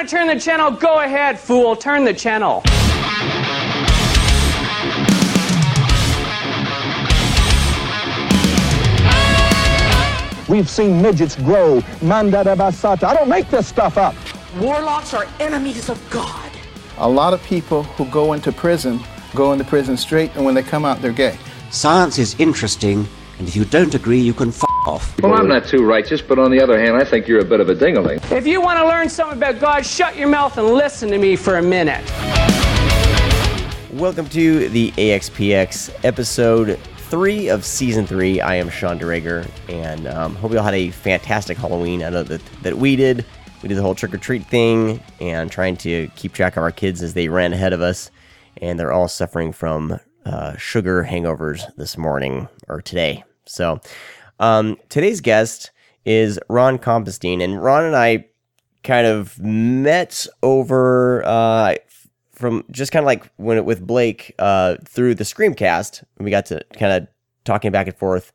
want to turn the channel, go ahead, fool. Turn the channel. We've seen midgets grow. Mandada basata. I don't make this stuff up. Warlocks are enemies of God. A lot of people who go into prison go into prison straight, and when they come out, they're gay. Science is interesting, and if you don't agree, you can f off. Well, I'm not too righteous, but on the other hand, I think you're a bit of a dingaling. If you want to learn something about God, shut your mouth and listen to me for a minute. Welcome to the AXPX episode three of season three. I am Sean DeRager, and um, hope you all had a fantastic Halloween. I know that, that we did. We did the whole trick or treat thing and trying to keep track of our kids as they ran ahead of us, and they're all suffering from uh, sugar hangovers this morning or today. So, um, today's guest is Ronn Compestine, and Ronn and I kind of met over uh, from just kind of like when it, with Blake uh, through the Screamcast. We got to kind of talking back and forth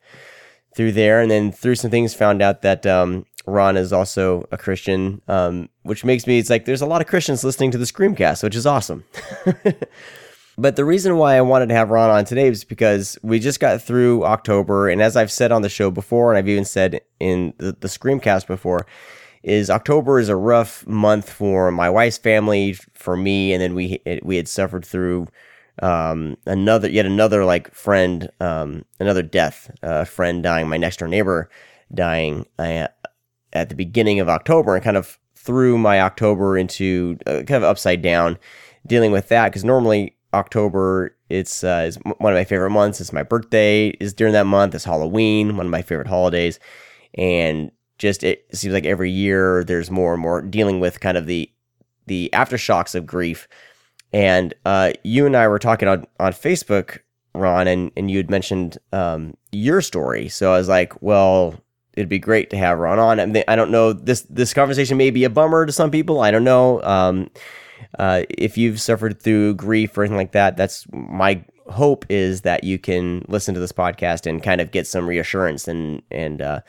through there, and then through some things, found out that um, Ronn is also a Christian, um, which makes me it's like there's a lot of Christians listening to the Screamcast, which is awesome. but the reason why I wanted to have Ronn on today is because we just got through October, and as I've said on the show before, and I've even said in the, the Screamcast before, is October is a rough month for my wife's family, for me, and then we we had suffered through um, another yet another like friend, um, another death, a uh, friend dying, my next door neighbor dying uh, at the beginning of October, and kind of threw my October into uh, kind of upside down, dealing with that because normally October it's uh, is one of my favorite months. It's my birthday is during that month. It's Halloween, one of my favorite holidays, and just it seems like every year there's more and more dealing with kind of the the aftershocks of grief. And uh, you and I were talking on on Facebook, Ronn, and and you had mentioned um, your story. So I was like, well, it'd be great to have Ronn on. I, mean, I don't know this this conversation may be a bummer to some people. I don't know. Um, uh, if you've suffered through grief or anything like that, that's my hope is that you can listen to this podcast and kind of get some reassurance and and uh,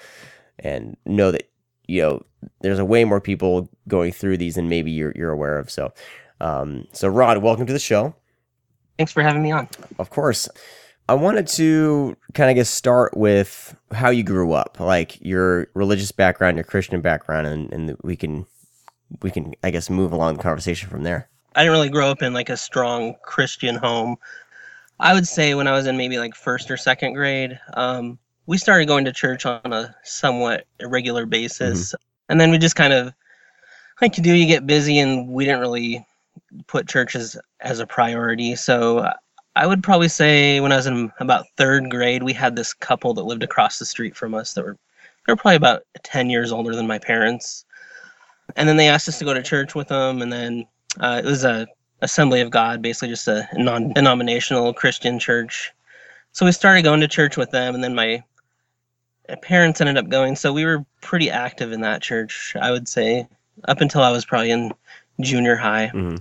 and know that you know there's a way more people going through these than maybe you're you're aware of. So, um, so Rod, welcome to the show. Thanks for having me on. Of course. I wanted to kind of get start with how you grew up, like your religious background, your Christian background, and, and we can we can I guess move along the conversation from there. I didn't really grow up in like a strong Christian home. I would say when I was in maybe like first or second grade, um, we started going to church on a somewhat irregular basis. Mm-hmm. And then we just kind of, like you do, you get busy, and we didn't really put churches as a priority. So I would probably say when I was in about third grade, we had this couple that lived across the street from us that were they were probably about 10 years older than my parents. And then they asked us to go to church with them. And then uh, it was a Assembly of God, basically just a non-denominational Christian church. So we started going to church with them. And then my parents ended up going, so we were pretty active in that church. I would say up until I was probably in junior high. Mm-hmm.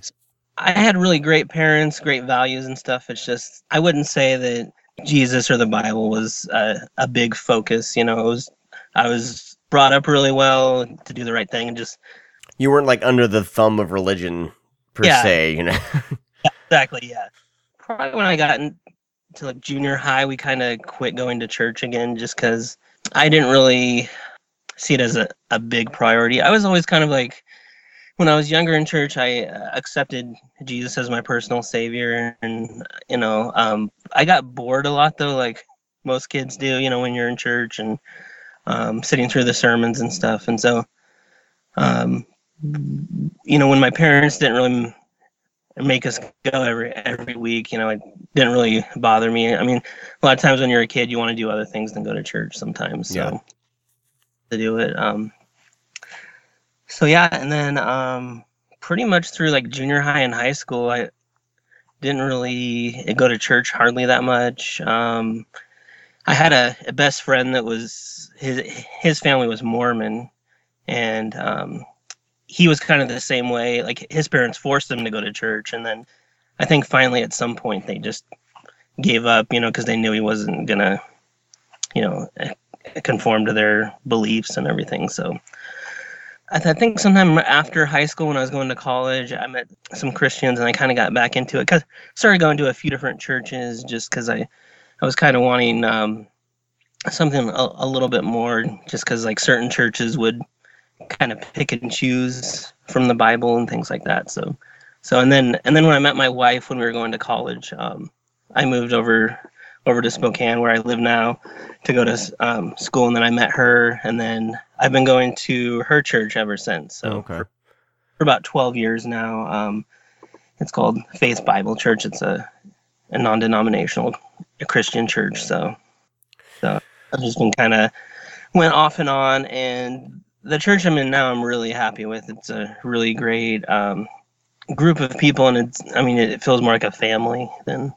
I had really great parents, great values and stuff. It's just I wouldn't say that Jesus or the Bible was a, a big focus. You know, it was I was brought up really well to do the right thing and just. You weren't like under the thumb of religion per yeah. se, you know. exactly. Yeah. Probably when I got into like junior high, we kind of quit going to church again, just because I didn't really see it as a, a big priority. I was always kind of like, when I was younger in church, I uh, accepted Jesus as my personal savior. And, you know, um, I got bored a lot though, like most kids do, you know, when you're in church and um, sitting through the sermons and stuff. And so, um, you know, when my parents didn't really make us go every every week. You know, it didn't really bother me. I mean, a lot of times when you're a kid, you want to do other things than go to church sometimes. So yeah. to do it. Um, so yeah, and then um, pretty much through like junior high and high school, I didn't really go to church hardly that much. Um, I had a, a best friend that was his his family was Mormon, and um, he was kind of the same way. Like his parents forced him to go to church, and then I think finally at some point they just gave up, you know, because they knew he wasn't gonna, you know, conform to their beliefs and everything. So, I, th- I think sometime after high school, when I was going to college, I met some Christians, and I kind of got back into it. Cause started going to a few different churches just because I, I was kind of wanting um, something a, a little bit more. Just because like certain churches would kind of pick and choose from the Bible and things like that. So, so and then and then when I met my wife when we were going to college, um, I moved over over to Spokane where I live now to go to um, school, and then I met her, and then I've been going to her church ever since. So okay. for, for about twelve years now. Um, it's called Faith Bible Church. It's a a non-denominational Christian church. So, so I've just been kind of went off and on, and the church I'm in now, I'm really happy with. It's a really great um, group of people, and it's I mean, it feels more like a family than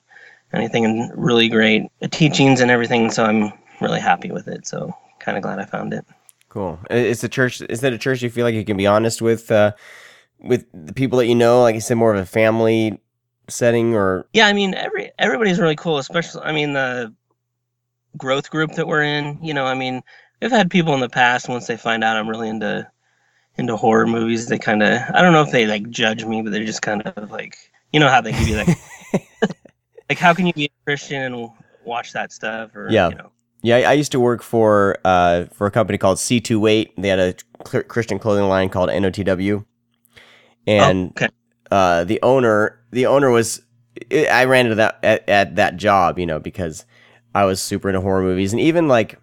anything, and really great teachings and everything. So I'm really happy with it. So kind of glad I found it. Cool. Is the church? Is that a church you feel like you can be honest with? Uh, with the people that you know, like you said, more of a family setting, or Yeah, I mean, every everybody's really cool. Especially, I mean, the growth group that we're in. You know, I mean, we've had people in the past once they find out I'm really into into horror movies. They kind of, I don't know if they like judge me, but they're just kind of like, you know, how they give be like, like how can you be a Christian and watch that stuff? Or Yeah. you know, Yeah, I used to work for uh, for a company called C28. They had a Christian clothing line called NOTW, and okay. Uh, the owner the owner was I ran into that at, at that job, you know, because I was super into horror movies, and even like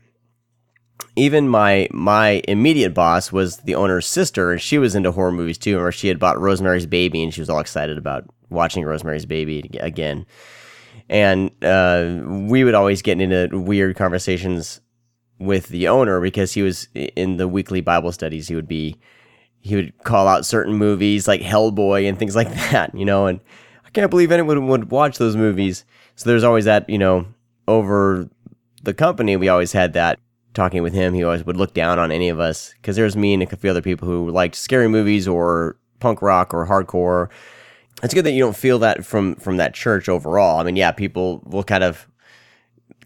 even my my immediate boss was the owner's sister, and she was into horror movies too. Or she had bought Rosemary's Baby, and she was all excited about watching Rosemary's Baby again and uh, we would always get into weird conversations with the owner because he was in the weekly Bible studies. He would be he would call out certain movies like Hellboy and things like that, you know. And I can't believe anyone would watch those movies. So there's always that, you know, over the company. We always had that talking with him. He always would look down on any of us because there's me and a few other people who liked scary movies or punk rock or hardcore it's good that you don't feel that from from that church overall. I mean, yeah, people will kind of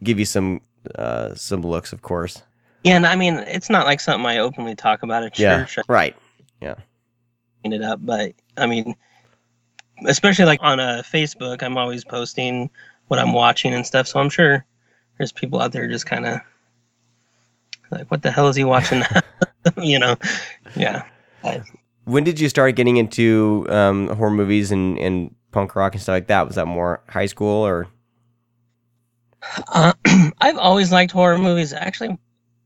give you some uh some looks, of course. yeah, and I mean, it's not like something I openly talk about at church. Yeah, right. Clean it up. But I mean, especially like on uh, Facebook, I'm always posting what I'm watching and stuff. So I'm sure there's people out there just kind of like, what the hell is he watching? you know? Yeah. I- When did you start getting into um, horror movies and, and punk rock and stuff like that? Was that more high school or? Uh, I've always liked horror movies. Actually,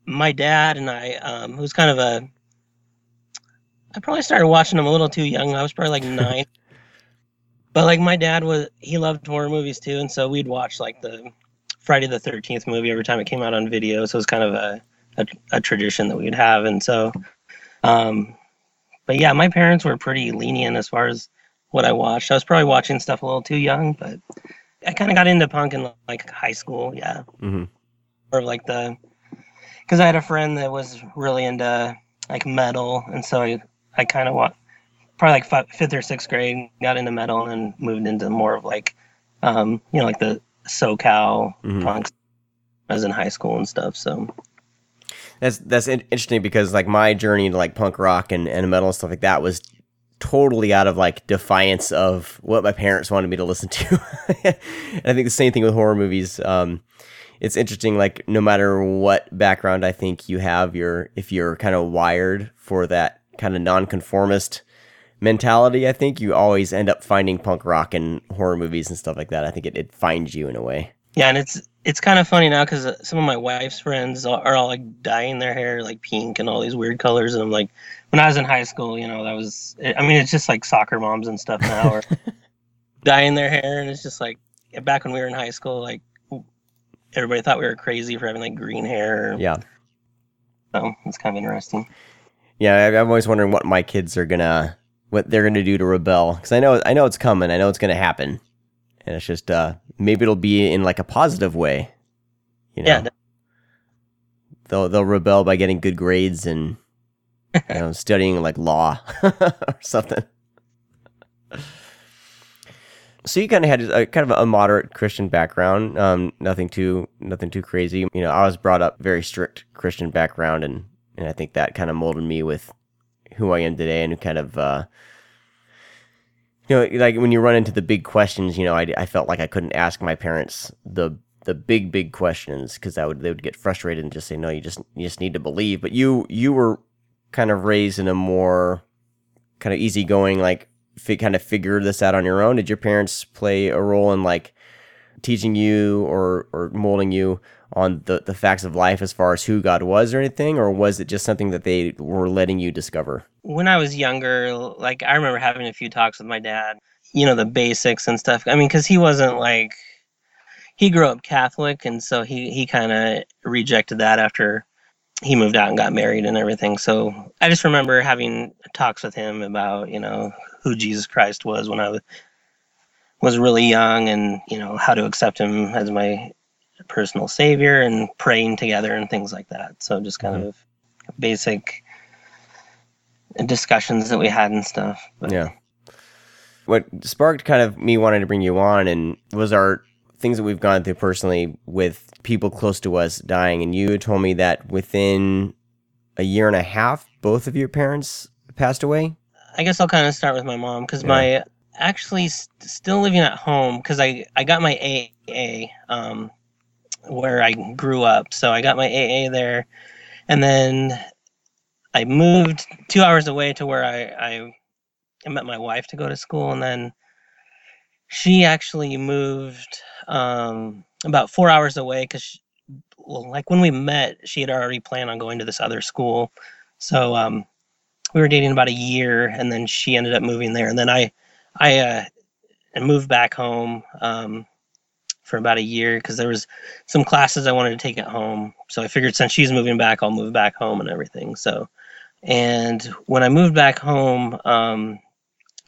my dad and I, um, who's kind of a, I probably started watching them a little too young. I was probably like nine. but like my dad was, he loved horror movies too, and so we'd watch like the Friday the Thirteenth movie every time it came out on video. So it was kind of a a, a tradition that we'd have, and so, um, but yeah, my parents were pretty lenient as far as what I watched. I was probably watching stuff a little too young, but I kind of got into punk in like high school. Yeah Mhm. or like the because I had a friend that was really into like metal, and so I I kind of want probably like fi fifth or sixth grade got into metal and moved into more of like um you know like the SoCal Mhm. punks. I was in high school and stuff, so That's that's interesting because like my journey into like punk rock and, and metal and stuff like that was totally out of like defiance of what my parents wanted me to listen to. and I think the same thing with horror movies. Um, it's interesting, like no matter what background I think you have, you're if you're kind of wired for that kind of nonconformist mentality, I think you always end up finding punk rock and horror movies and stuff like that. I think it, it finds you in a way. yeah, and it's it's kind of funny now because uh, some of my wife's friends are, all like dyeing their hair like pink and all these weird colors, and I'm like, when I was in high school, you know, that was eh, I mean, it's just like soccer moms and stuff now are dyeing their hair, and it's just like back when we were in high school, like everybody thought we were crazy for having like green hair. Yeah. So it's kind of interesting. Yeah, I- I'm always wondering what my kids are gonna, what they're gonna do to rebel, because I know, I know it's coming. I know it's gonna happen, and it's just, uh, maybe it'll be in like a positive way. You know, Yeah, they'll they'll rebel by getting good grades and you know studying like law or something. So you kind of had a kind of a moderate Christian background, um, nothing too nothing too crazy. You know, I was brought up very strict Christian background, and and I think that kind of molded me with who I am today and kind of uh, you know like when you run into the big questions, you know, I, I felt like I couldn't ask my parents the the big big questions because that would they would get frustrated and just say no, you just you just need to believe. But you you were kind of raised in a more kind of easygoing like fi- kind of figure this out on your own. Did your parents play a role in like teaching you or or molding you on the, the facts of life as far as who God was or anything, or was it just something that they were letting you discover? When I was younger, like I remember having a few talks with my dad, you know, the basics and stuff. I mean, because he wasn't like, he grew up Catholic, and so he, he kind of rejected that after he moved out and got married and everything. So I just remember having talks with him about, you know, who Jesus Christ was when I was was really young and you know how to accept him as my personal savior and praying together and things like that. So just kind Mhm. of basic discussions that we had and stuff. But Yeah. What sparked kind of me wanting to bring you on and was our things that we've gone through personally with people close to us dying. And you told me that within a year and a half, both of your parents passed away. I guess I'll kind of start with my mom because Yeah. my actually st- still living at home because I I got my AA um, where I grew up, so I got my AA there, and then I moved two hours away to where I I, met my wife to go to school, and then she actually moved um, about four hours away because well, like when we met, she had already planned on going to this other school, so um, we were dating about a year and then she ended up moving there. And then i i uh moved back home um for about a year because there was some classes i wanted to take at home. So i figured since she's moving back i'll move back home and everything so. And when i moved back home um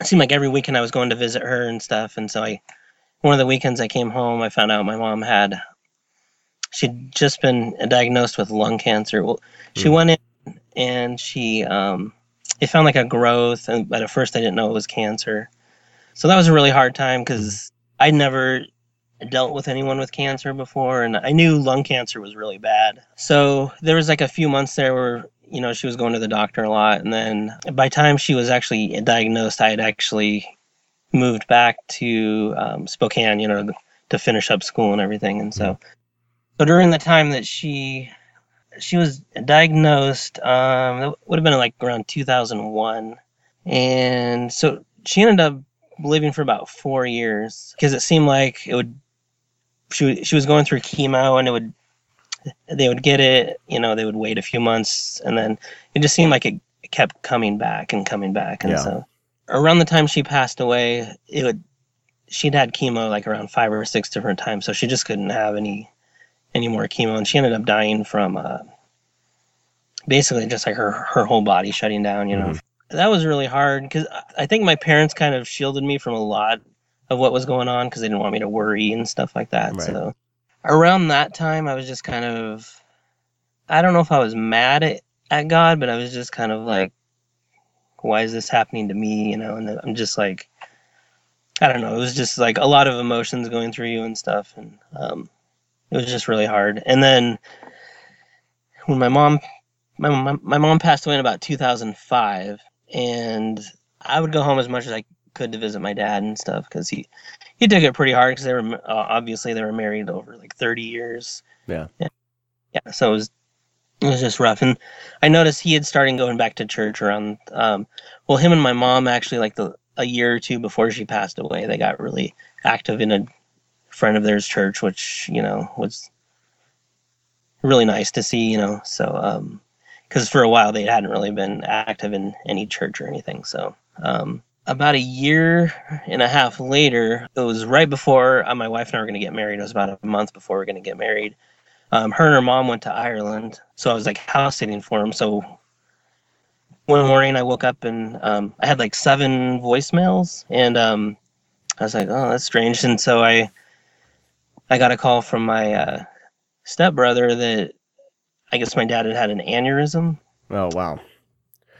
it seemed like every weekend i was going to visit her and stuff and so i one of the weekends i came home i found out my mom had she'd just been diagnosed with lung cancer. Well she Hmm. went in and she um they found like a growth and but at first i didn't know it was cancer. So that was a really hard time because i'd never dealt with anyone with cancer before and i knew lung cancer was really bad. So there was like a few months there where you know she was going to the doctor a lot and then by the time she was actually diagnosed i had actually moved back to um, spokane you know to finish up school and everything and so so during the time that she she was diagnosed um it would have been like around 2001 and so she ended up living for about four years because it seemed like it would she, she was going through chemo and it would they would get it you know they would wait a few months and then it just seemed like it kept coming back and coming back. And Yeah. so around the time she passed away it would she'd had chemo like around five or six different times so she just couldn't have any any more chemo and she ended up dying from uh basically just like her her whole body shutting down you know. That was really hard because i think my parents kind of shielded me from a lot of what was going on because they didn't want me to worry and stuff like that Right. so. Around that time i was just kind of i don't know if i was mad at, at god but i was just kind of like why is this happening to me? You know and i'm just like i don't know it was just like a lot of emotions going through you and stuff and um, it was just really hard. And then when my mom my, my, my mom passed away in about 2005 and i would go home as much as i could to visit my dad and stuff because he he took it pretty hard because they were uh, obviously they were married over like 30 years. Yeah. yeah, yeah so it was it was just rough. And i noticed he had started going back to church around um well him and my mom actually like the a year or two before she passed away they got really active in a friend of theirs church which you know was really nice to see you know so um because for a while they hadn't really been active in any church or anything so um about a year and a half later it was right before uh, my wife and i were going to get married it was about a month before we were going to get married um, her and her mom went to ireland so i was like house sitting for them so one morning i woke up and um, i had like seven voicemails and um, i was like oh that's strange and so i i got a call from my uh, stepbrother that i guess my dad had had an aneurysm Oh wow.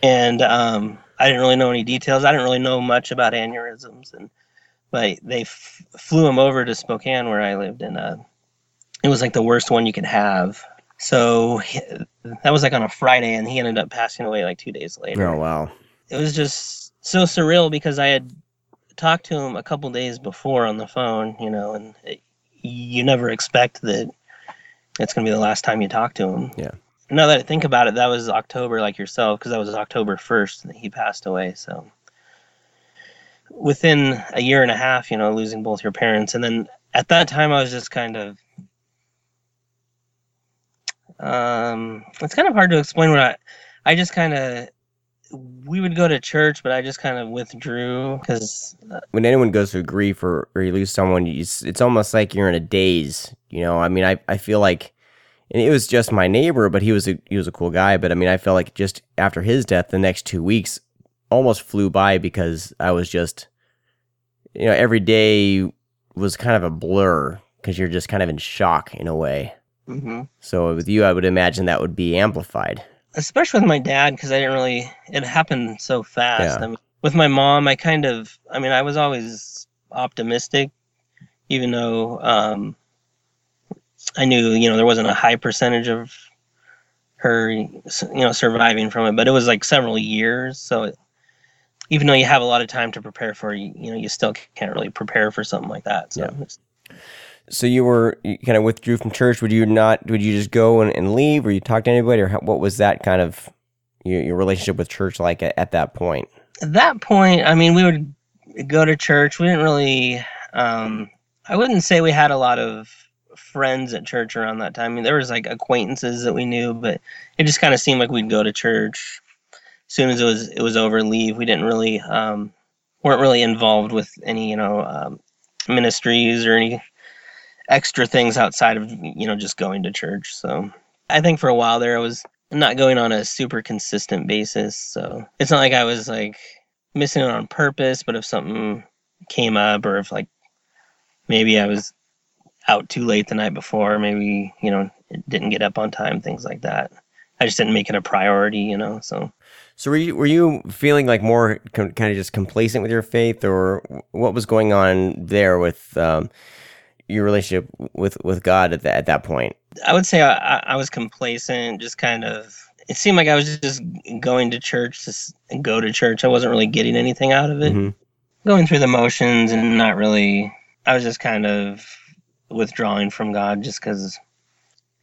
and um, I didn't really know any details. I didn't really know much about aneurysms, and but they f- flew him over to Spokane where I lived, and uh, it was like the worst one you could have. So he- that was like on a Friday, and he ended up passing away like two days later. Oh wow. It was just so surreal because I had talked to him a couple days before on the phone, you know, and it, you never expect that it's going to be the last time you talk to him. Yeah. Now that I think about it, that was October, like yourself, because that was October 1st that he passed away. So within a year and a half, you know, losing both your parents. And then at that time, I was just kind of. Um, it's kind of hard to explain what I. I just kind of. We would go to church, but I just kind of withdrew because when anyone goes through grief or, or you lose someone, you, it's almost like you're in a daze. You know, I mean, I, I feel like, and it was just my neighbor, but he was a he was a cool guy. But I mean, I felt like just after his death, the next two weeks almost flew by because I was just, you know, every day was kind of a blur because you're just kind of in shock in a way. Mhm. So with you, I would imagine that would be amplified. especially with my dad because I didn't really it happened so fast. Yeah. I mean, with my mom, I kind of I mean I was always optimistic, even though um, I knew you know there wasn't a high percentage of her you know surviving from it, but it was like several years. So it, even though you have a lot of time to prepare for you, you know you still can't really prepare for something like that. So Yeah. So you were you kind of withdrew from church. Would you not? Would you just go and, and leave, or you talk to anybody, or how, what was that kind of your, your relationship with church like at, at that point? at that point, I mean, we would go to church. We didn't really, um, I wouldn't say we had a lot of friends at church around that time. I mean, there was like acquaintances that we knew, but it just kind of seemed like we'd go to church as soon as it was it was over, leave. We didn't really, um, weren't really involved with any, you know, um, ministries or any extra things outside of you know just going to church. So I think for a while there, I was not going on a super consistent basis. So it's not like I was like missing it on purpose, but if something came up or if like maybe I was out too late the night before, maybe, you know, didn't get up on time, things like that. I just didn't make it a priority, you know. So So were you were you feeling like more com- kind of just complacent with your faith, or what was going on there with um, your relationship with with God at that at that point? I would say I, I- was complacent, just kind of. It seemed like I was just going to church to go to church. I wasn't really getting anything out of it. Mhm. Going through the motions and not really. I was just kind of withdrawing from God, just because,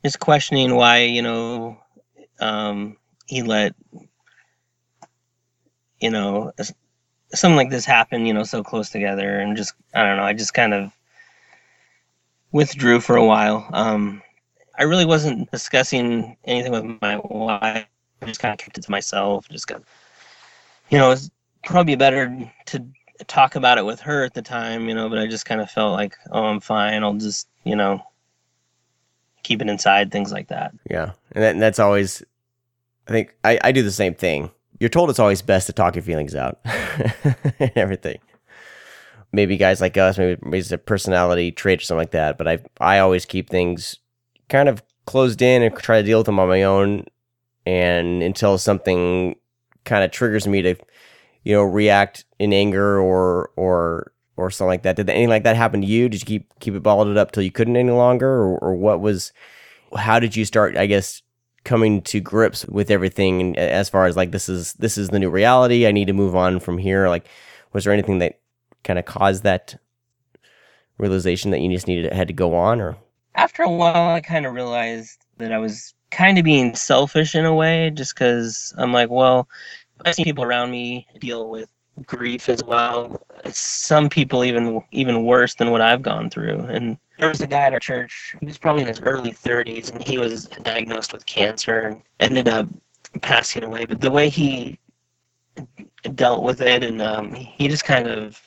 just questioning why you know, um, He let you know something like this happen. You know, so close together, and just I don't know. I just kind of withdrew for a while. Um, I really wasn't discussing anything with my wife. I just kind of kept it to myself. Just got, you know, it's probably better to talk about it with her at the time, you know, but I just kind of felt like, oh, I'm fine. I'll just, you know, keep it inside, things like that. Yeah, and, that, and that's always. I think I, I do the same thing. You're told it's always best to talk your feelings out and everything. Maybe guys like us, maybe, maybe it's a personality trait or something like that. But I I always keep things kind of closed in and try to deal with them on my own, and until something kind of triggers me to, you know, react in anger or or or something like that. Did anything like that happen to you? Did you keep keep it bottled up till you couldn't any longer, or, or what was? How did you start? I guess coming to grips with everything as far as like this is this is the new reality i need to move on from here like was there anything that kind of caused that realization that you just needed had to go on or After a while, I kind of realized that I was kind of being selfish in a way, just because I'm like, well, I see people around me deal with grief as well. Some people even even worse than what I've gone through. And there was a guy at our church. He was probably in his early 30s, and he was diagnosed with cancer and ended up passing away. But the way he dealt with it, and um, he just kind of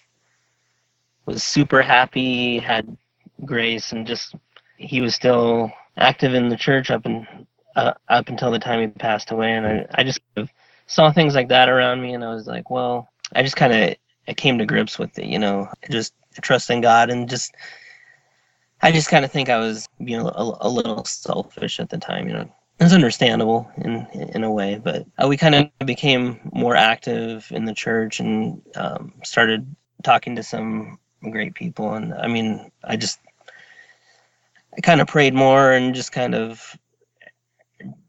was super happy, had grace, and just he was still active in the church up and uh, up until the time he passed away. And I, I just saw things like that around me, and I was like, well, I just kind of I came to grips with it, you know, just trusting God and just I just kind of think I was you know, a, a little selfish at the time, you know. It's understandable in in a way, but uh, we kind of became more active in the church and um, started talking to some great people. And I mean, I just I kind of prayed more and just kind of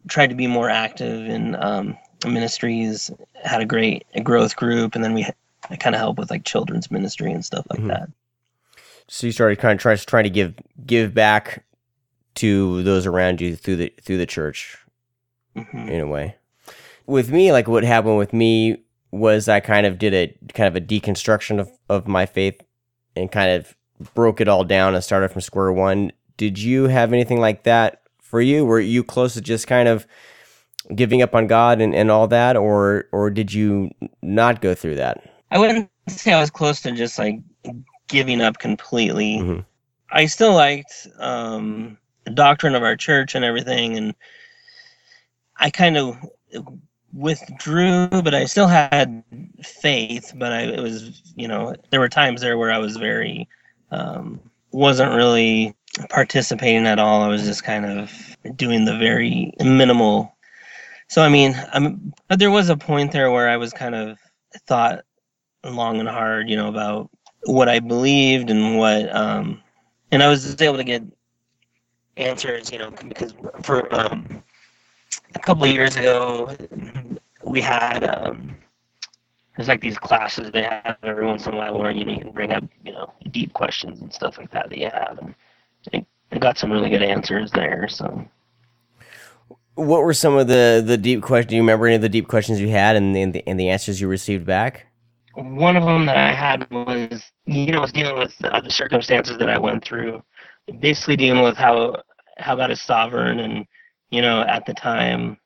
tried to be more active in um, ministries. Had a great growth group, and then we I kind of help with like children's ministry and stuff like Mhm. that. So you started kind of trying trying to give give back to those around you through the through the church Mhm. in a way. With me, like what happened with me was I kind of did a kind of a deconstruction of, of my faith and kind of broke it all down and started from square one. Did you have anything like that for you? Were you close to just kind of giving up on God and, and all that, or or did you not go through that? I wouldn't say I was close to just like giving up completely. Mhm. I still liked um, the doctrine of our church and everything, and I kind of withdrew, but I still had faith. But I it was, you know, there were times there where I was very um, wasn't really participating at all. I was just kind of doing the very minimal. So I mean, I'm, but there was a point there where I was kind of thought long and hard, you know, about what I believed and what, um, and I was able to get answers, you know, because for um, a couple of years ago, we had um, there's like these classes they have every once in a while where you you can bring up you know deep questions and stuff like that that you have, and I got some really good answers there. So What were some of the the deep questions? Do you remember any of the deep questions you had and the, and the, the answers you received back? one of them that I had was, you know, was dealing with uh, the circumstances that I went through, basically dealing with how how God is sovereign, and you know, at the time,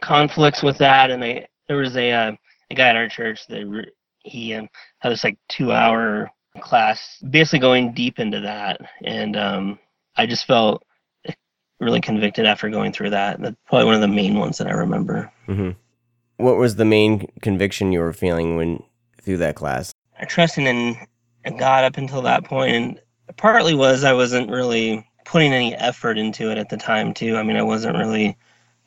conflicts with that, and I there was a uh, a guy at our church that re- he um, had this like two hour class, basically going deep into that, and um, I just felt really convicted after going through that. That's probably one of the main ones that I remember. hmm What was the main conviction you were feeling when through that class? I trusted in God up until that point, and partly was I wasn't really putting any effort into it at the time too. I mean, I wasn't really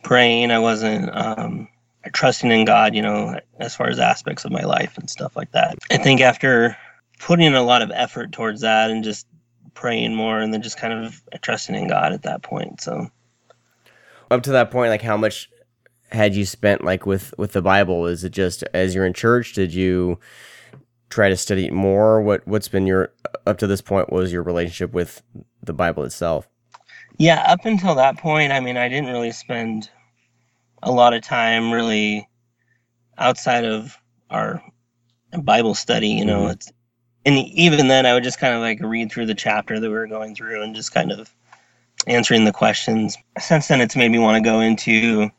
praying. I wasn't um, trusting in God, you know, as far as aspects of my life and stuff like that. I think after putting in a lot of effort towards that and just praying more, and then just kind of trusting in God at that point. So Up to that point, like how much had you spent like with with the Bible? Is it just as you're in church? Did you try to study it more? What what's been your up to this point? What was your relationship with the Bible itself? Yeah, up until that point, I mean, I didn't really spend a lot of time really outside of our Bible study, you know. Mhm. It's and even then I would just kind of like read through the chapter that we were going through and just kind of answering the questions. Since then it's made me want to go into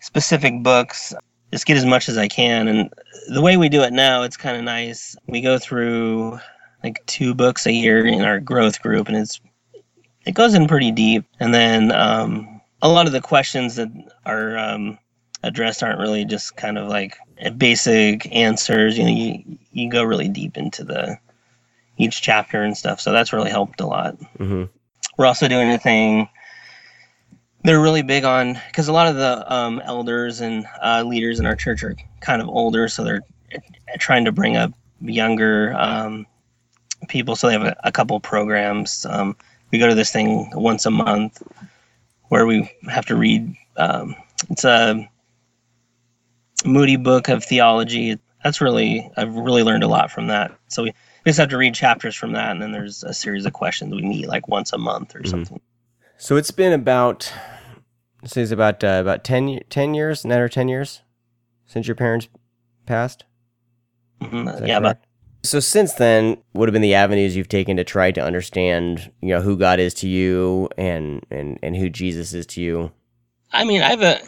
specific books, just get as much as I can and the way we do it now, it's kind of nice. We go through like two books a year in our growth group and it's it goes in pretty deep and then um, a lot of the questions that are um, addressed aren't really just kind of like basic answers. You know you, you go really deep into the each chapter and stuff so that's really helped a lot. Hmm we're also doing a thing they're really big on because a lot of the um, elders and uh, leaders in our church are kind of older so they're trying to bring up younger um, people so they have a, a couple programs. Um, we go to this thing once a month where we have to read um, it's a moody book of theology that's really i've really learned a lot from that so we, we just have to read chapters from that and then there's a series of questions we meet like once a month or Mhm. something So it's been about say it's about uh, about 10, ye- 10 years, nine or ten years since your parents passed. Mhm. Yeah but? So since then, what have been the avenues you've taken to try to understand, you know, who God is to you and and and who Jesus is to you? I mean, I have a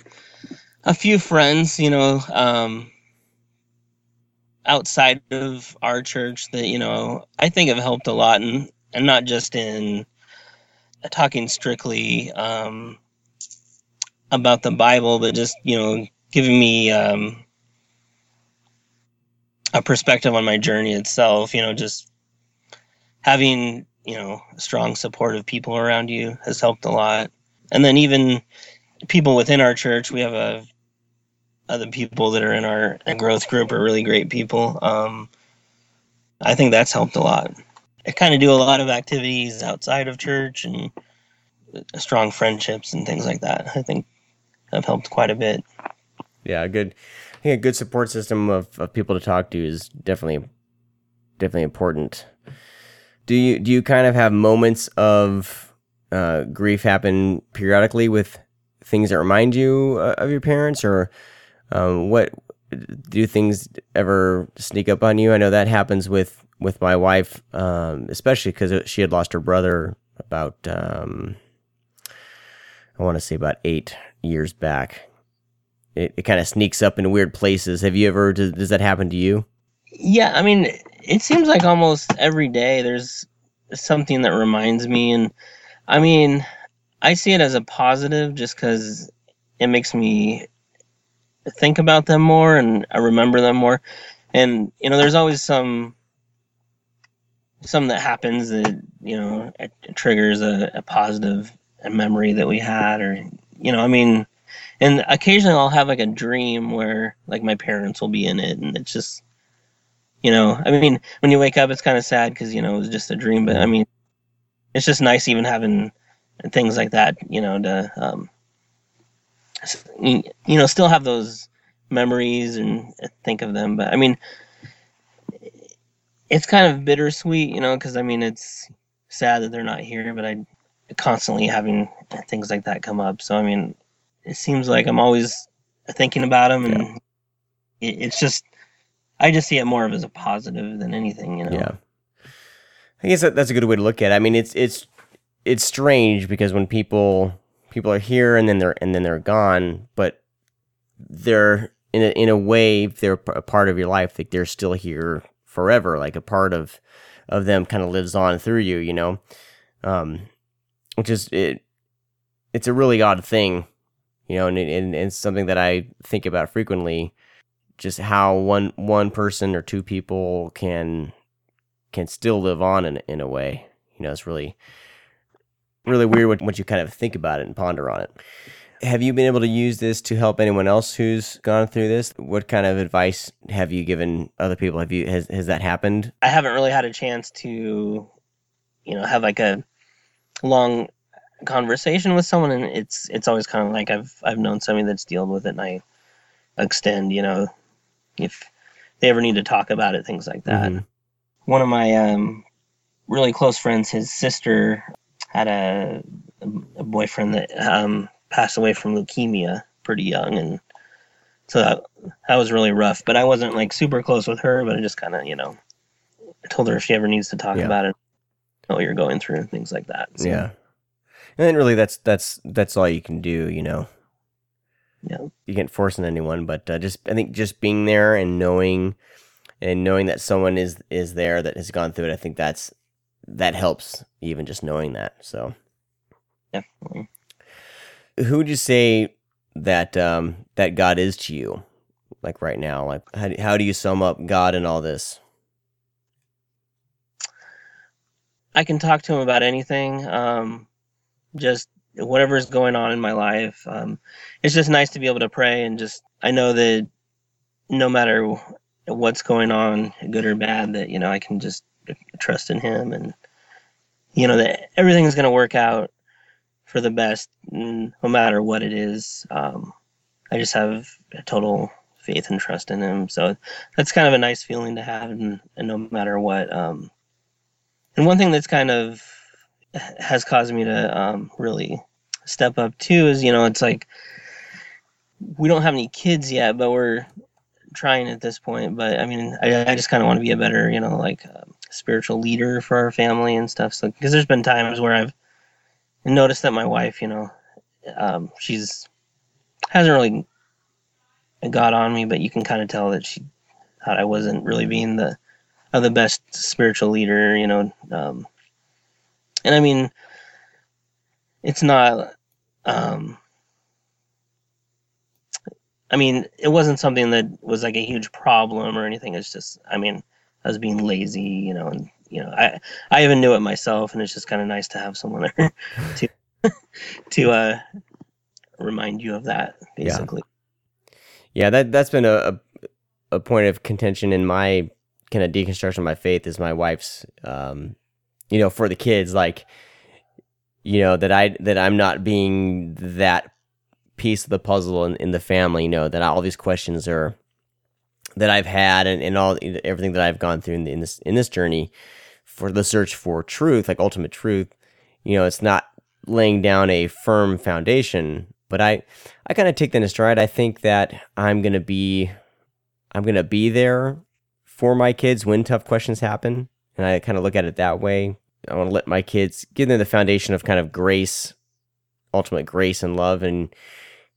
a few friends, you know, um, outside of our church that you know I think have helped a lot, and and not just in talking strictly um, about the Bible, but just you know giving me um, a perspective on my journey itself. You know, just having you know strong supportive people around you has helped a lot, and then even people within our church we have a other people that are in our growth group are really great people um, i think that's helped a lot i kind of do a lot of activities outside of church and uh, strong friendships and things like that i think have helped quite a bit. Yeah, a good. I think a good support system of, of people to talk to is definitely definitely important. Do you do you kind of have moments of uh, grief happen periodically with things that remind you uh, of your parents, or um, what do things ever sneak up on you? I know that happens with with my wife, um, especially because she had lost her brother about um, I want to say about eight years back. It, it kind of sneaks up in weird places. Have you ever? Does, does that happen to you? Yeah, I mean, it seems like almost every day there's something that reminds me, and I mean, I see it as a positive just because it makes me think about them more and I remember them more. And you know, there's always some some that happens that you know it, it triggers a, a positive a memory that we had, or you know, I mean, and occasionally I'll have like a dream where like my parents will be in it, and it's just you know, I mean, when you wake up, it's kind of sad because you know it was just a dream, but I mean, it's just nice even having things like that, you know, to um, you know, still have those memories and uh, think of them. But I mean, it's kind of bittersweet, you know, because I mean, it's sad that they're not here, but I constantly having things like that come up. So I mean, it seems like I'm always thinking about them, and yeah. it, it's just I just see it more of as a positive than anything, you know. Yeah. I guess that, that's a good way to look at it. I mean, it's it's it's strange because when people people are here and then they're and then they're gone, but they're in a, in a way they're a part of your life. Like they're still here forever. Like a part of of them kind of lives on through you. You know, um, which is it. It's a really odd thing, you know, and, and, and something that I think about frequently. Just how one one person or two people can can still live on in in a way. You know, it's really really weird once you kind of think about it and ponder on it. Have you been able to use this to help anyone else who's gone through this? What kind of advice have you given other people? Have you has has that happened? I haven't really had a chance to, you know, have like a long conversation with someone, and it's it's always kind of like I've I've known somebody that's dealt with it, and I extend, you know, if they ever need to talk about it, things like that. Mm-hmm. One of my um, really close friends, his sister had a, a boyfriend that um, passed away from leukemia pretty young, and so that that was really rough. But I wasn't like super close with her, but I just kind of you know I told her if she ever needs to talk yeah. about it, what you're going through, things like that. So. Yeah, and really that's that's that's all you can do, you know. Yeah, you can't force on anyone, but uh, just I think just being there and knowing and knowing that someone is is there that has gone through it, I think that's that helps even just knowing that. So, definitely. Who would you say that um, that God is to you, like right now? Like, how how do you sum up God in all this? I can talk to him about anything. Um, just whatever's going on in my life. Um, it's just nice to be able to pray and just I know that no matter what's going on, good or bad, that you know I can just trust in him and you know that everything's going to work out for the best no matter what it is. Um, i just have a total faith and trust in him. So that's kind of a nice feeling to have and, and no matter what um, and one thing that's kind of has caused me to um, really step up too is you know it's like we don't have any kids yet but we're trying at this point but i mean i, I just kind of want to be a better you know like um, spiritual leader for our family and stuff. So because there's been times where I've noticed that my wife, you know, um, she's hasn't really got on me, but you can kind of tell that she thought I wasn't really being the uh, the best spiritual leader, you know. Um, and I mean, it's not. Um, I mean, it wasn't something that was like a huge problem or anything. It's just, I mean, I was being lazy, you know, and you know, I I even knew it myself, and it's just kind of nice to have someone there to to uh, remind you of that, basically. Yeah, yeah that that's been a, a, a point of contention in my kind of deconstruction of my faith is my wife's, um, you know, for the kids, like, you know, that I that I'm not being that piece of the puzzle in, in the family. You know that all these questions are that I've had and, and all everything that I've gone through in, in this in this journey for the search for truth, like ultimate truth. You know, it's not laying down a firm foundation, but I I kind of take that in stride. I think that I'm gonna be I'm gonna be there for my kids when tough questions happen, and I kind of look at it that way. I want to let my kids give them the foundation of kind of grace, ultimate grace and love, and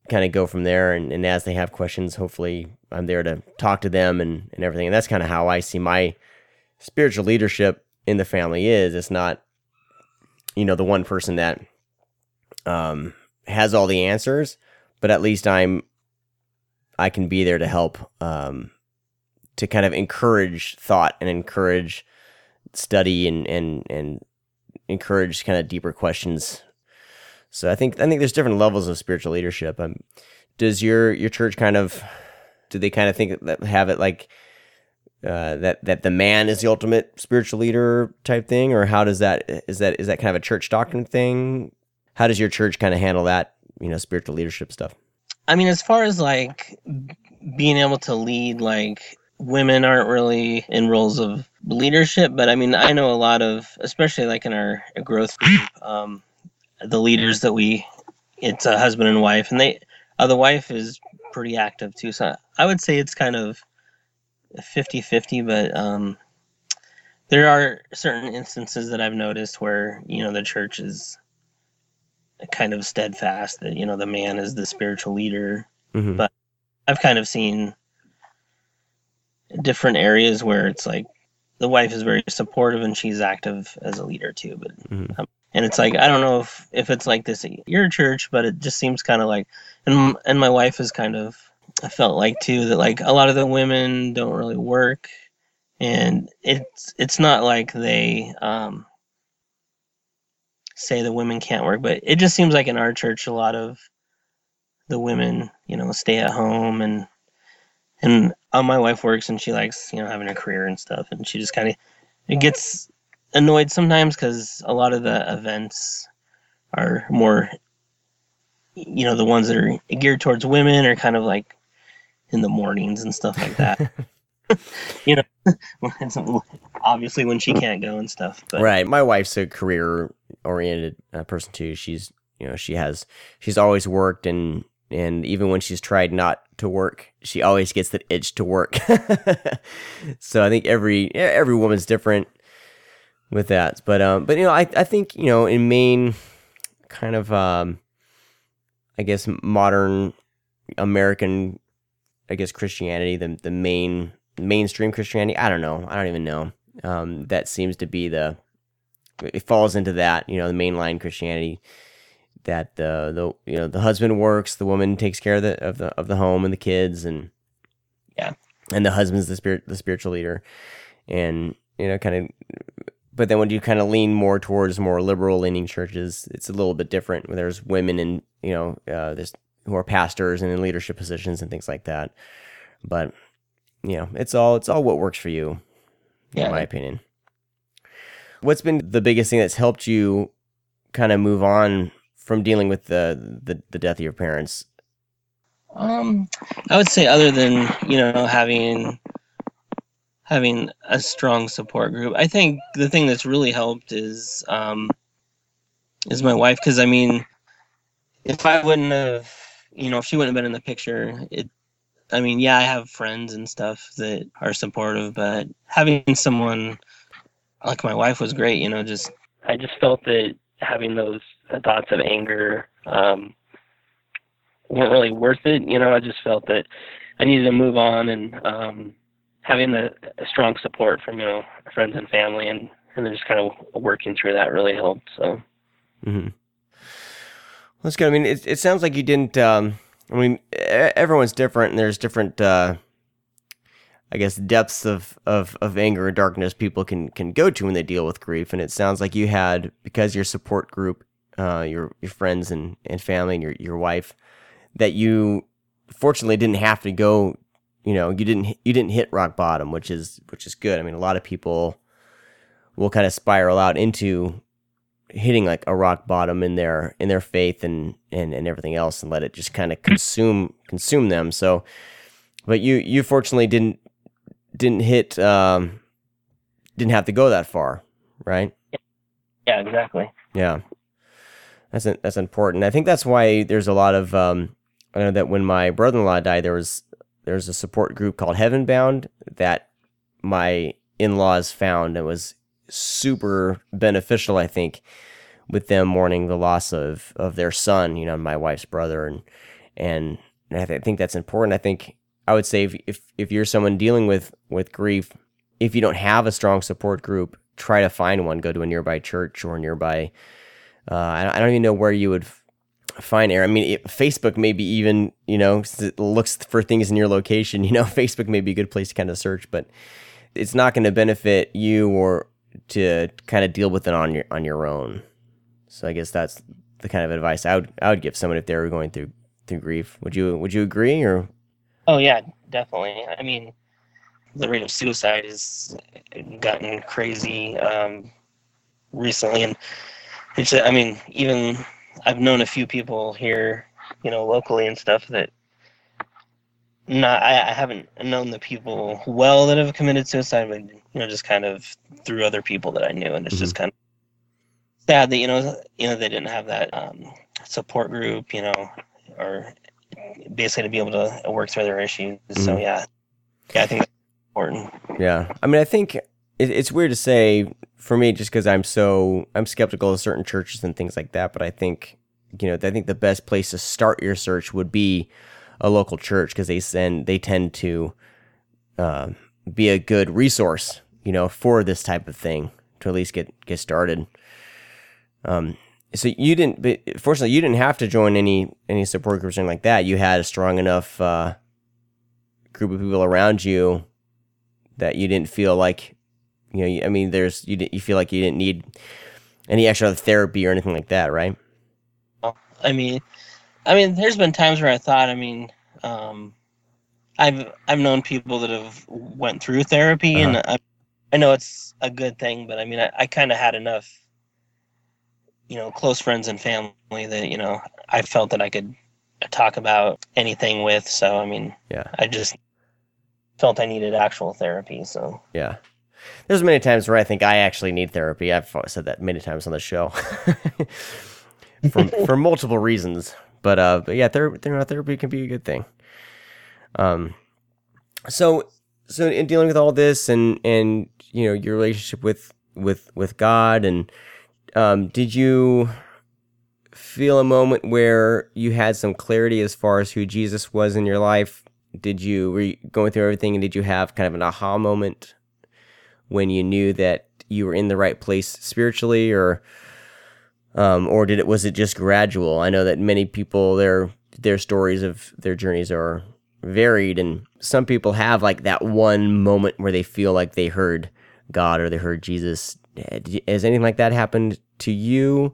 kind of go from there. And, and as they have questions, hopefully I'm there to talk to them and, and everything. And that's kind of how I see my spiritual leadership in the family is. It's not, you know, the one person that um, has all the answers, but at least I'm, I can be there to help, um, to kind of encourage thought and encourage study and, and, and encourage kind of deeper questions. So I think, I think there's different levels of spiritual leadership. Um, does your, your church kind of, do they kind of think that have it like, uh, that that the man is the ultimate spiritual leader type thing, or how does that is that is that kind of a church doctrine thing? How does your church kind of handle that, you know, spiritual leadership stuff? I mean, as far as like being able to lead, like women aren't really in roles of leadership, but I mean, I know a lot of, especially like in our growth group, um, the leaders that we, it's a husband and wife, and they, uh, the wife is pretty active too. So I would say it's kind of 50 50, but um, there are certain instances that I've noticed where, you know, the church is kind of steadfast that, you know, the man is the spiritual leader. Mm-hmm. But I've kind of seen different areas where it's like the wife is very supportive and she's active as a leader too. But, Mhm. um, and it's like, I don't know if, if it's like this at your church, but it just seems kind of like, and, and my wife is kind of, I felt like too that like a lot of the women don't really work, and it's it's not like they um, say the women can't work, but it just seems like in our church a lot of the women, you know, stay at home and and uh, my wife works and she likes you know having a career and stuff, and she just kind of it gets annoyed sometimes because a lot of the events are more you know the ones that are geared towards women are kind of like in the mornings and stuff like that you know obviously when she can't go and stuff but Right. My wife's a career oriented uh, person too. She's, you know, she has, she's always worked and, and even when she's tried not to work, she always gets that itch to work. so I think every, every woman's different with that. But, um, but, you know, I, I think, you know, in Maine, kind of, um, I guess modern American, I guess Christianity, the, the main, mainstream Christianity. I don't know. I don't even know. Um, that seems to be the, it falls into that you know the mainline Christianity that the the you know the husband works, the woman takes care of the of the of the home and the kids, and Yeah. and the husband's the spirit the spiritual leader, and you know kind of. But then when you kind of lean more towards more liberal leaning churches, it's a little bit different. Where there's women and you know uh, there's who are pastors and in leadership positions and things like that. But you know it's all it's all what works for you, Yeah. in my opinion. What's been the biggest thing that's helped you kind of move on from dealing with the, the, the death of your parents? Um, I would say other than you know having having a strong support group, I think the thing that's really helped is um, is my wife. Because I mean, if I wouldn't have, you know, if she wouldn't have been in the picture, it. I mean, yeah, I have friends and stuff that are supportive, but having someone like my wife was great. You know, just I just felt that having those thoughts of anger. Um, weren't really worth it. You know, I just felt that I needed to move on, and um, having the strong support from you know friends and family, and and then just kind of working through that really helped. So Mm-hmm. That's good. I mean, it, it sounds like you didn't. Um, I mean, everyone's different, and there's different, uh, I guess, depths of, of, of anger and darkness people can can go to when they deal with grief. And it sounds like you had because your support group, uh, your your friends and, and family, and your your wife, that you fortunately didn't have to go. You know, you didn't you didn't hit rock bottom, which is which is good. I mean, a lot of people will kind of spiral out into hitting like a rock bottom in their in their faith and and, and everything else and let it just kind of consume consume them so but you you fortunately didn't didn't hit um didn't have to go that far right Yeah, exactly. yeah that's that's important i think that's why there's a lot of um i know that when my brother-in-law died there was there's a support group called heaven bound that my in-laws found and was super beneficial i think with them mourning the loss of of their son you know my wife's brother. And and i th- think that's important. I think i would say if, if if you're someone dealing with with grief if you don't have a strong support group try to find one. Go to a nearby church or nearby uh, I, don't, I don't even know where you would f- find air. I mean, it, Facebook maybe even you know looks for things in your location. You know, Facebook may be a good place to kind of search, but it's not going to benefit you or to kind of deal with it on your on your own. So I guess that's the kind of advice I would I would give someone if they were going through through grief. Would you Would you agree or? Oh yeah, definitely. I mean, the rate of suicide has gotten crazy um, recently, and it's. I mean, even I've known a few people here, you know, locally and stuff that. Not, I, I haven't known the people well that have committed suicide, but you know, just kind of through other people that I knew, and it's just kind of sad that you know, you know, they didn't have that um, support group, you know, or basically to be able to work through their issues. So Mhm. yeah, yeah, I think that's important. Yeah, I mean, I think it, it's weird to say for me, just because I'm so I'm skeptical of certain churches and things like that. But I think you know, I think the best place to start your search would be a local church because they send they tend to uh, be a good resource, you know, for this type of thing to at least get get started. Um, so you didn't, but fortunately, you didn't have to join any any support groups or anything like that. You had a strong enough uh, group of people around you that you didn't feel like, you know, I mean, there's you you feel like you didn't need any extra therapy or anything like that, right? I mean, I mean, there's been times where I thought, I mean, um, I've I've known people that have went through therapy, and I, I know it's a good thing, but I mean, I, I kind of had enough, you know, close friends and family that you know I felt that I could talk about anything with. So I mean, Yeah. I just felt I needed actual therapy. So Yeah. There's many times where I think I actually need therapy. I've said that many times on the show for for multiple reasons. But uh, but yeah, ther- ther- therapy can be a good thing. Um, so so in dealing with all this and and you know your relationship with with with God and um, did you feel a moment where you had some clarity as far as who Jesus was in your life? Did you were you going through everything and did you have kind of an aha moment when you knew that you were in the right place spiritually or um, or did it was it just gradual? I know that many people their their stories of their journeys are varied and some people have like that one moment where they feel like they heard God or they heard Jesus. Has anything like that happened to you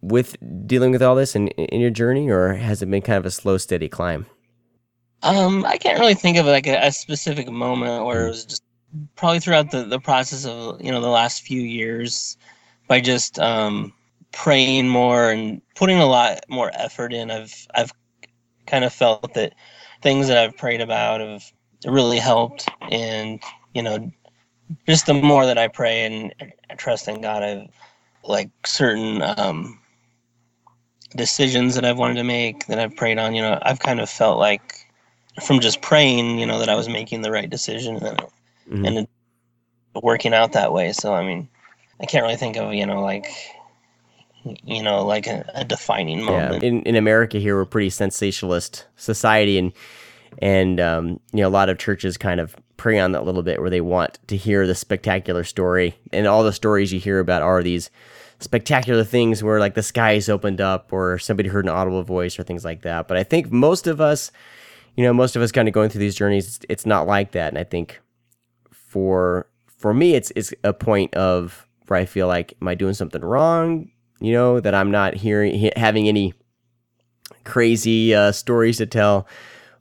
with dealing with all this in, in your journey or has it been kind of a slow steady climb? Um, I can't really think of like a, a specific moment where it was just probably throughout the, the process of you know the last few years by just um, praying more and putting a lot more effort in. I've I've kind of felt that things that I've prayed about have really helped, and you know, just the more that I pray and trust in God, I've like certain um, decisions that I've wanted to make that I've prayed on. You know, I've kind of felt like from just praying, you know, that I was making the right decision and, Mhm. and working out that way. So, I mean, I can't really think of, you know, like, you know, like a, a defining Yeah, moment. in in America here we're pretty sensationalist society, and and um, you know a lot of churches kind of prey on that a little bit, where they want to hear the spectacular story, and all the stories you hear about are these spectacular things where like the skies opened up, or somebody heard an audible voice, or things like that. But I think most of us, you know, most of us kind of going through these journeys, it's, it's not like that, and I think for for me, it's it's a point of where I feel like, am I doing something wrong? You know, that I'm not hearing having any crazy uh, stories to tell.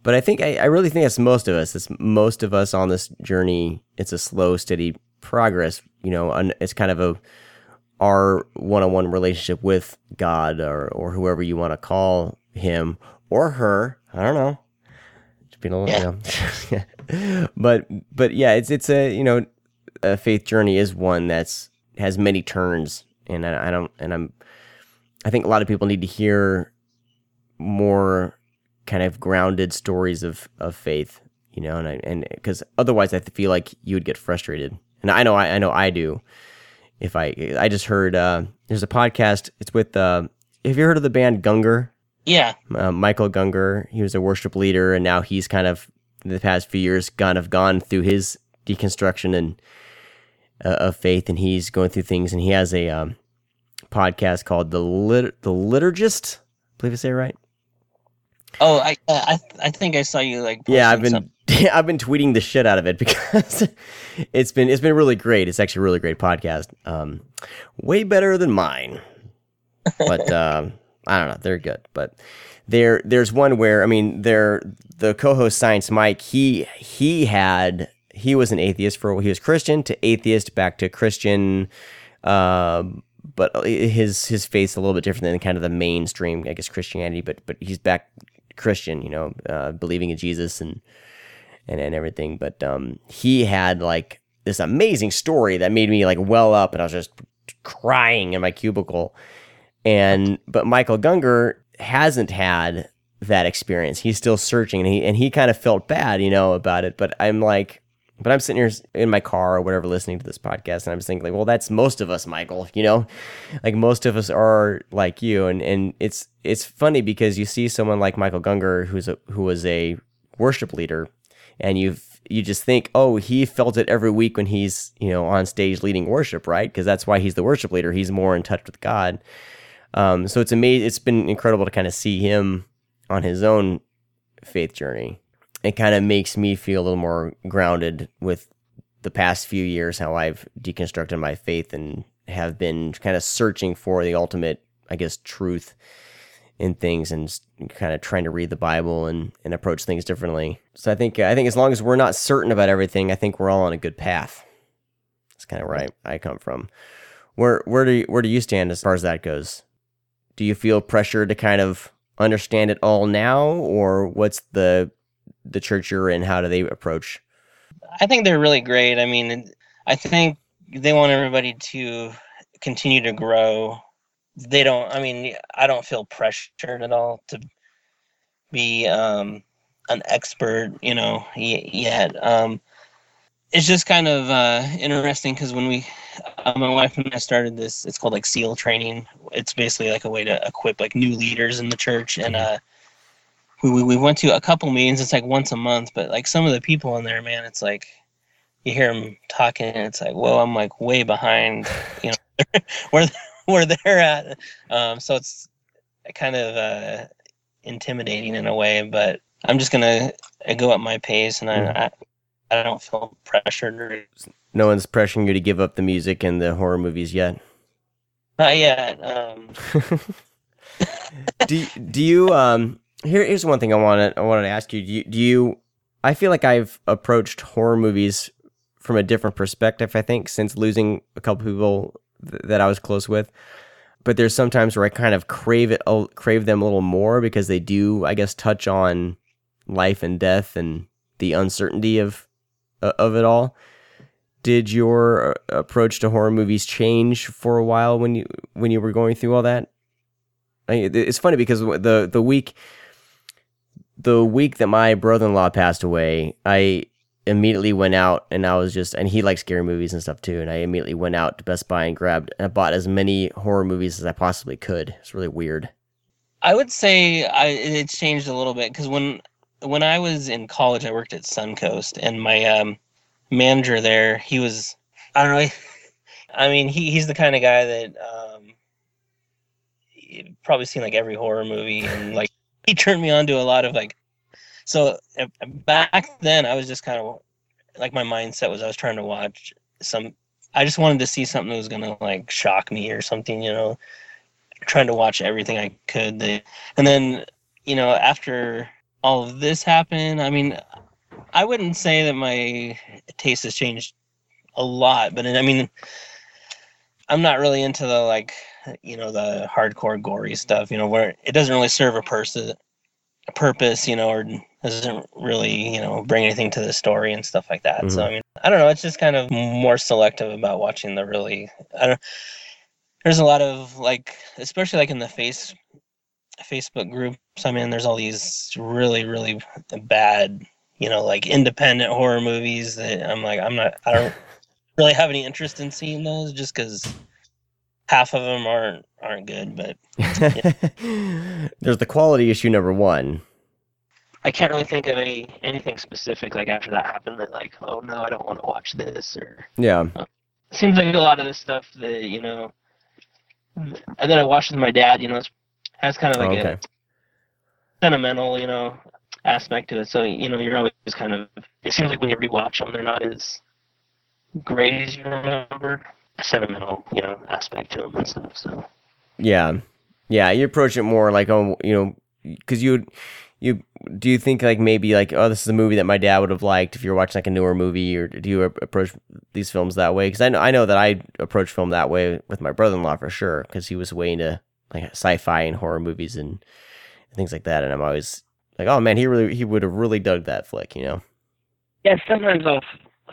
But I think I, I really think that's most of us. It's most of us on this journey. It's a slow, steady progress. You know, and it's kind of a our one-on-one relationship with God or or whoever you want to call him or her. I don't know. Being a little, Yeah. but but yeah, it's it's a you know a faith journey is one that's has many turns, and I, I don't and I'm I think a lot of people need to hear more kind of grounded stories of of faith, you know, and I, and because otherwise I feel like you would get frustrated, and I know I, I know I do. If I I just heard uh, there's a podcast. It's with uh, have you heard of the band Gungor? Yeah. uh, Michael Gungor. He was a worship leader, and now he's kind of in the past few years kind of gone through his deconstruction and uh, of faith, and he's going through things. And he has a um, podcast called the Lit- the Liturgist. I believe I say it right. Oh, I I I think I saw you like. Yeah, I've been I've been tweeting the shit out of it because it's been it's been really great. It's actually a really great podcast. Um, way better than mine, but um, I don't know. They're good, but there there's one where I mean, there the co-host Science Mike he he had he was an atheist for he was Christian to atheist back to Christian. Um, but his his faith's a little bit different than kind of the mainstream, I guess, Christianity. But but he's back Christian, you know, uh, believing in Jesus and and and everything. But um, he had like this amazing story that made me like well up, and I was just crying in my cubicle. And but Michael Gungor hasn't had that experience. He's still searching, and he and he kind of felt bad, you know, about it. But I'm like, but I'm sitting here in my car or whatever, listening to this podcast, and I'm just thinking, like, well, that's most of us, Michael. You know, like most of us are like you, and and it's it's funny because you see someone like Michael Gungor, who's a who was a worship leader, and you've you just think, oh, he felt it every week when he's you know on stage leading worship, right? Because that's why he's the worship leader. He's more in touch with God. Um, so it's amazing. It's been incredible to kind of see him on his own faith journey. It kind of makes me feel a little more grounded with the past few years, how I've deconstructed my faith and have been kind of searching for the ultimate, I guess, truth in things and kind of trying to read the Bible and, and approach things differently. So I think I think as long as we're not certain about everything, I think we're all on a good path. That's kind of where I, I come from. Where where do you, where do you stand as far as that goes? Do you feel pressure to kind of understand it all now, or what's the the church you're in? How do they approach? I think they're really great. I mean, I think they want everybody to continue to grow. They don't. I mean, I don't feel pressured at all to be um, an expert. You know, yet. Um, it's just kind of uh, interesting because when we, uh, my wife and I started this, it's called like SEAL training. It's basically like a way to equip like new leaders in the church, and uh, we, we we went to a couple meetings. It's like once a month, but like some of the people in there, man, it's like you hear them talking, and it's like, whoa, I'm like way behind, you know, where where they're at. Um, so it's kind of uh, intimidating in a way, but I'm just gonna uh, go at my pace, and I. I I don't feel pressured. No one's pressuring you to give up the music and the horror movies yet. Not yet. Um, do do you um here here's one thing I wanted I wanted to ask you. Do you, do you I feel like I've approached horror movies from a different perspective I think since losing a couple people th- that I was close with. But there's sometimes where I kind of crave it crave them a little more because they do I guess touch on life and death and the uncertainty of of it all. Did your uh, approach to horror movies change for a while when you when you were going through all that? I, it's funny because the the week the week that my brother-in-law passed away, I immediately went out and I was just and he likes scary movies and stuff too, and I immediately went out to Best Buy and grabbed and I bought as many horror movies as I possibly could. It's really weird. I would say I, it's changed a little bit because when when I was in college, I worked at Suncoast, and my um, manager there, he was I don't know. I mean, he he's the kind of guy that um, probably seen like every horror movie, and like he turned me on to a lot of like. So uh, back then, I was just kind of like my mindset was I was trying to watch some. I just wanted to see something that was gonna like shock me or something, you know. Trying to watch everything I could, and then you know after all of this happened, I mean, I wouldn't say that my taste has changed a lot, but I mean, I'm not really into the like, you know, the hardcore gory stuff. You know, where it doesn't really serve a person, a purpose. You know, or doesn't really, you know, bring anything to the story and stuff like that. So mm-hmm. I mean, I don't know. It's just kind of more selective about watching the really. I don't. There's a lot of like, especially like in the face, Facebook groups. I mean, there's all these really, really bad, you know, like independent horror movies that I'm like, I'm not. I don't really have any interest in seeing those just because half of them aren't aren't good. But There's the quality issue number one. I can't really think of any anything specific like after that happened that like, oh no, I don't want to watch this or Yeah. Uh, seems like a lot of the stuff that you know and then I watched with my dad, you know, it's, has kind of Oh, like okay. a sentimental, you know, aspect to it. So, you know, you're always kind of it seems like when you rewatch them they're not as great as you remember. Sentimental, you know, aspect to them and stuff. So Yeah, yeah. You approach it more like, oh, you know, because you, you do you think like maybe like, oh, this is a movie that my dad would have liked if you're watching like a newer movie, or do you approach these films that way? Because I know I know that I approach film that way with my brother-in-law for sure, because he was way into like sci-fi and horror movies and things like that, and I'm always like, oh man, he really he would have really dug that flick, you know? yeah, sometimes I'll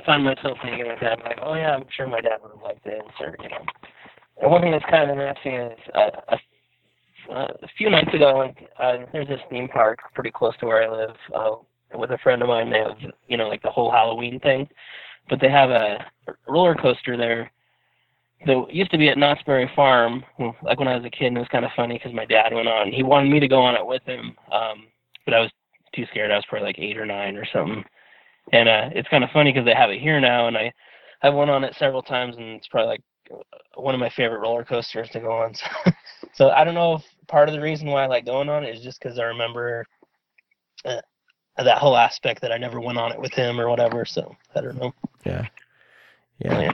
find myself thinking like that, I'm like, oh yeah, I'm sure my dad would have liked this, or you know. One thing that's kind of interesting is uh, a, uh, a few nights ago, uh, there's this theme park pretty close to where I live uh, with a friend of mine. They have, you know, like the whole Halloween thing, but they have a roller coaster there. That used to be at Knott's Berry Farm, like when I was a kid, and it was kind of funny because my dad went on. He wanted me to go on it with him, um, but I was too scared. I was probably like eight or nine or something. And uh, it's kind of funny because they have it here now, and I I've went on it several times, and it's probably like one of my favorite roller coasters to go on. So, so I don't know if part of the reason why I like going on it is just because I remember uh, that whole aspect that I never went on it with him or whatever. So I don't know. Yeah. Yeah, yeah.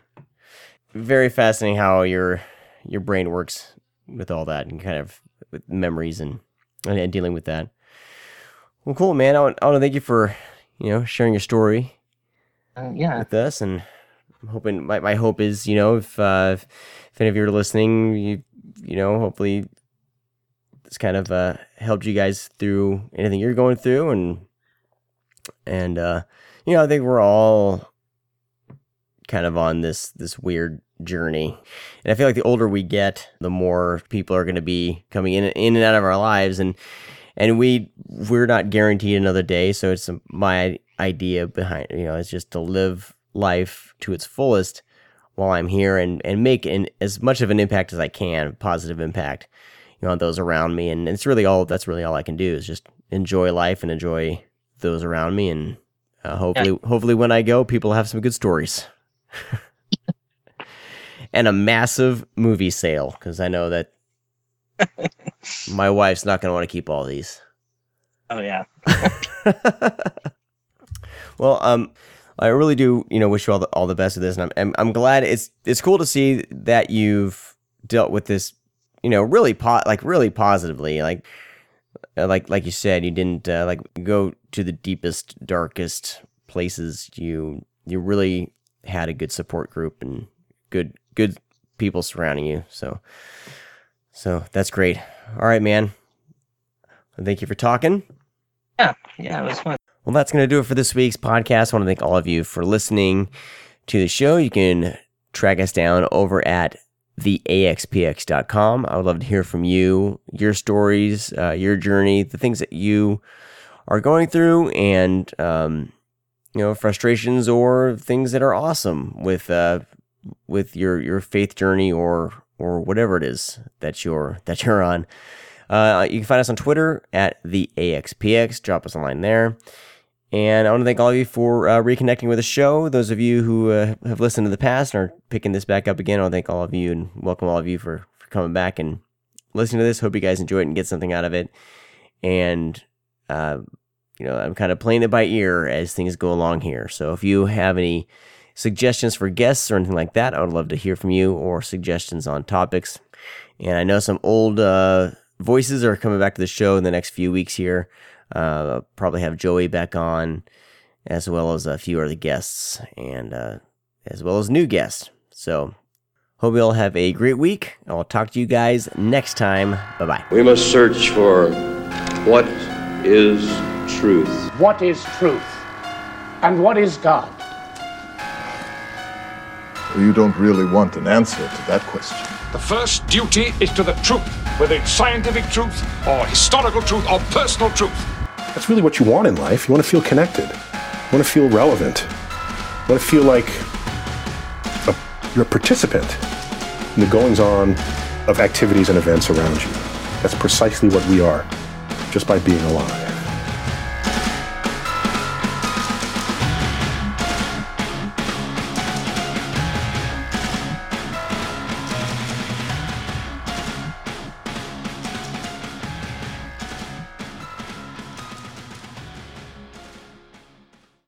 Very fascinating how your your brain works with all that and kind of with memories and and dealing with that. Well, cool, man. I want, I want to thank you for you know sharing your story Uh, yeah. with us, and I'm hoping my, my hope is you know if uh, if, if any of you are listening, you you know hopefully this kind of uh, helped you guys through anything you're going through, and and uh, you know I think we're all kind of on this this weird journey, and I feel like the older we get, the more people are going to be coming in in and out of our lives, and and we we're not guaranteed another day so it's my idea behind you know it's just to live life to its fullest while i'm here and and make an, as much of an impact as i can positive impact you know on those around me. And it's really all that's really all i can do is just enjoy life and enjoy those around me. And uh, hopefully hopefully when i go people have some good stories. And a massive movie sale because i know that my wife's not going to want to keep all these. Oh yeah. well, um, I really do, you know, wish you all the all the best of this, and I'm I'm, I'm glad it's it's cool to see that you've dealt with this, you know, really po- like really positively, like uh, like like you said, you didn't uh, like go to the deepest, darkest places. You you really had a good support group and good good people surrounding you. So so that's great. All right, man. Thank you for talking. Yeah. Yeah. It was fun. Well, that's going to do it for this week's podcast. I want to thank all of you for listening to the show. You can track us down over at theaxpx.com. I would love to hear from you, your stories, uh, your journey, the things that you are going through, and um, you know frustrations or things that are awesome with uh, with your your faith journey or or whatever it is that you're that you're on. Uh, you can find us on Twitter at the AXPX. Drop us a line there. And I want to thank all of you for uh, reconnecting with the show. Those of you who uh, have listened to the past and are picking this back up again, I want to thank all of you and welcome all of you for, for coming back and listening to this. Hope you guys enjoy it and get something out of it. And, uh, you know, I'm kind of playing it by ear as things go along here. So if you have any suggestions for guests or anything like that, I would love to hear from you or suggestions on topics. And I know some old uh, voices are coming back to the show in the next few weeks here. Uh, probably have Joey back on, as well as a few other guests, and uh, as well as new guests. So Hope you all have a great week. I'll talk to you guys next time. Bye bye. We must search for what is truth. What is truth? And what is God? You don't really want an answer to that question. The first duty is to the truth, whether it's scientific truth or historical truth or personal truth. That's really what you want in life. You want to feel connected. You want to feel relevant. You want to feel like a, you're a participant in the goings on of activities and events around you. That's precisely what we are, just by being alive.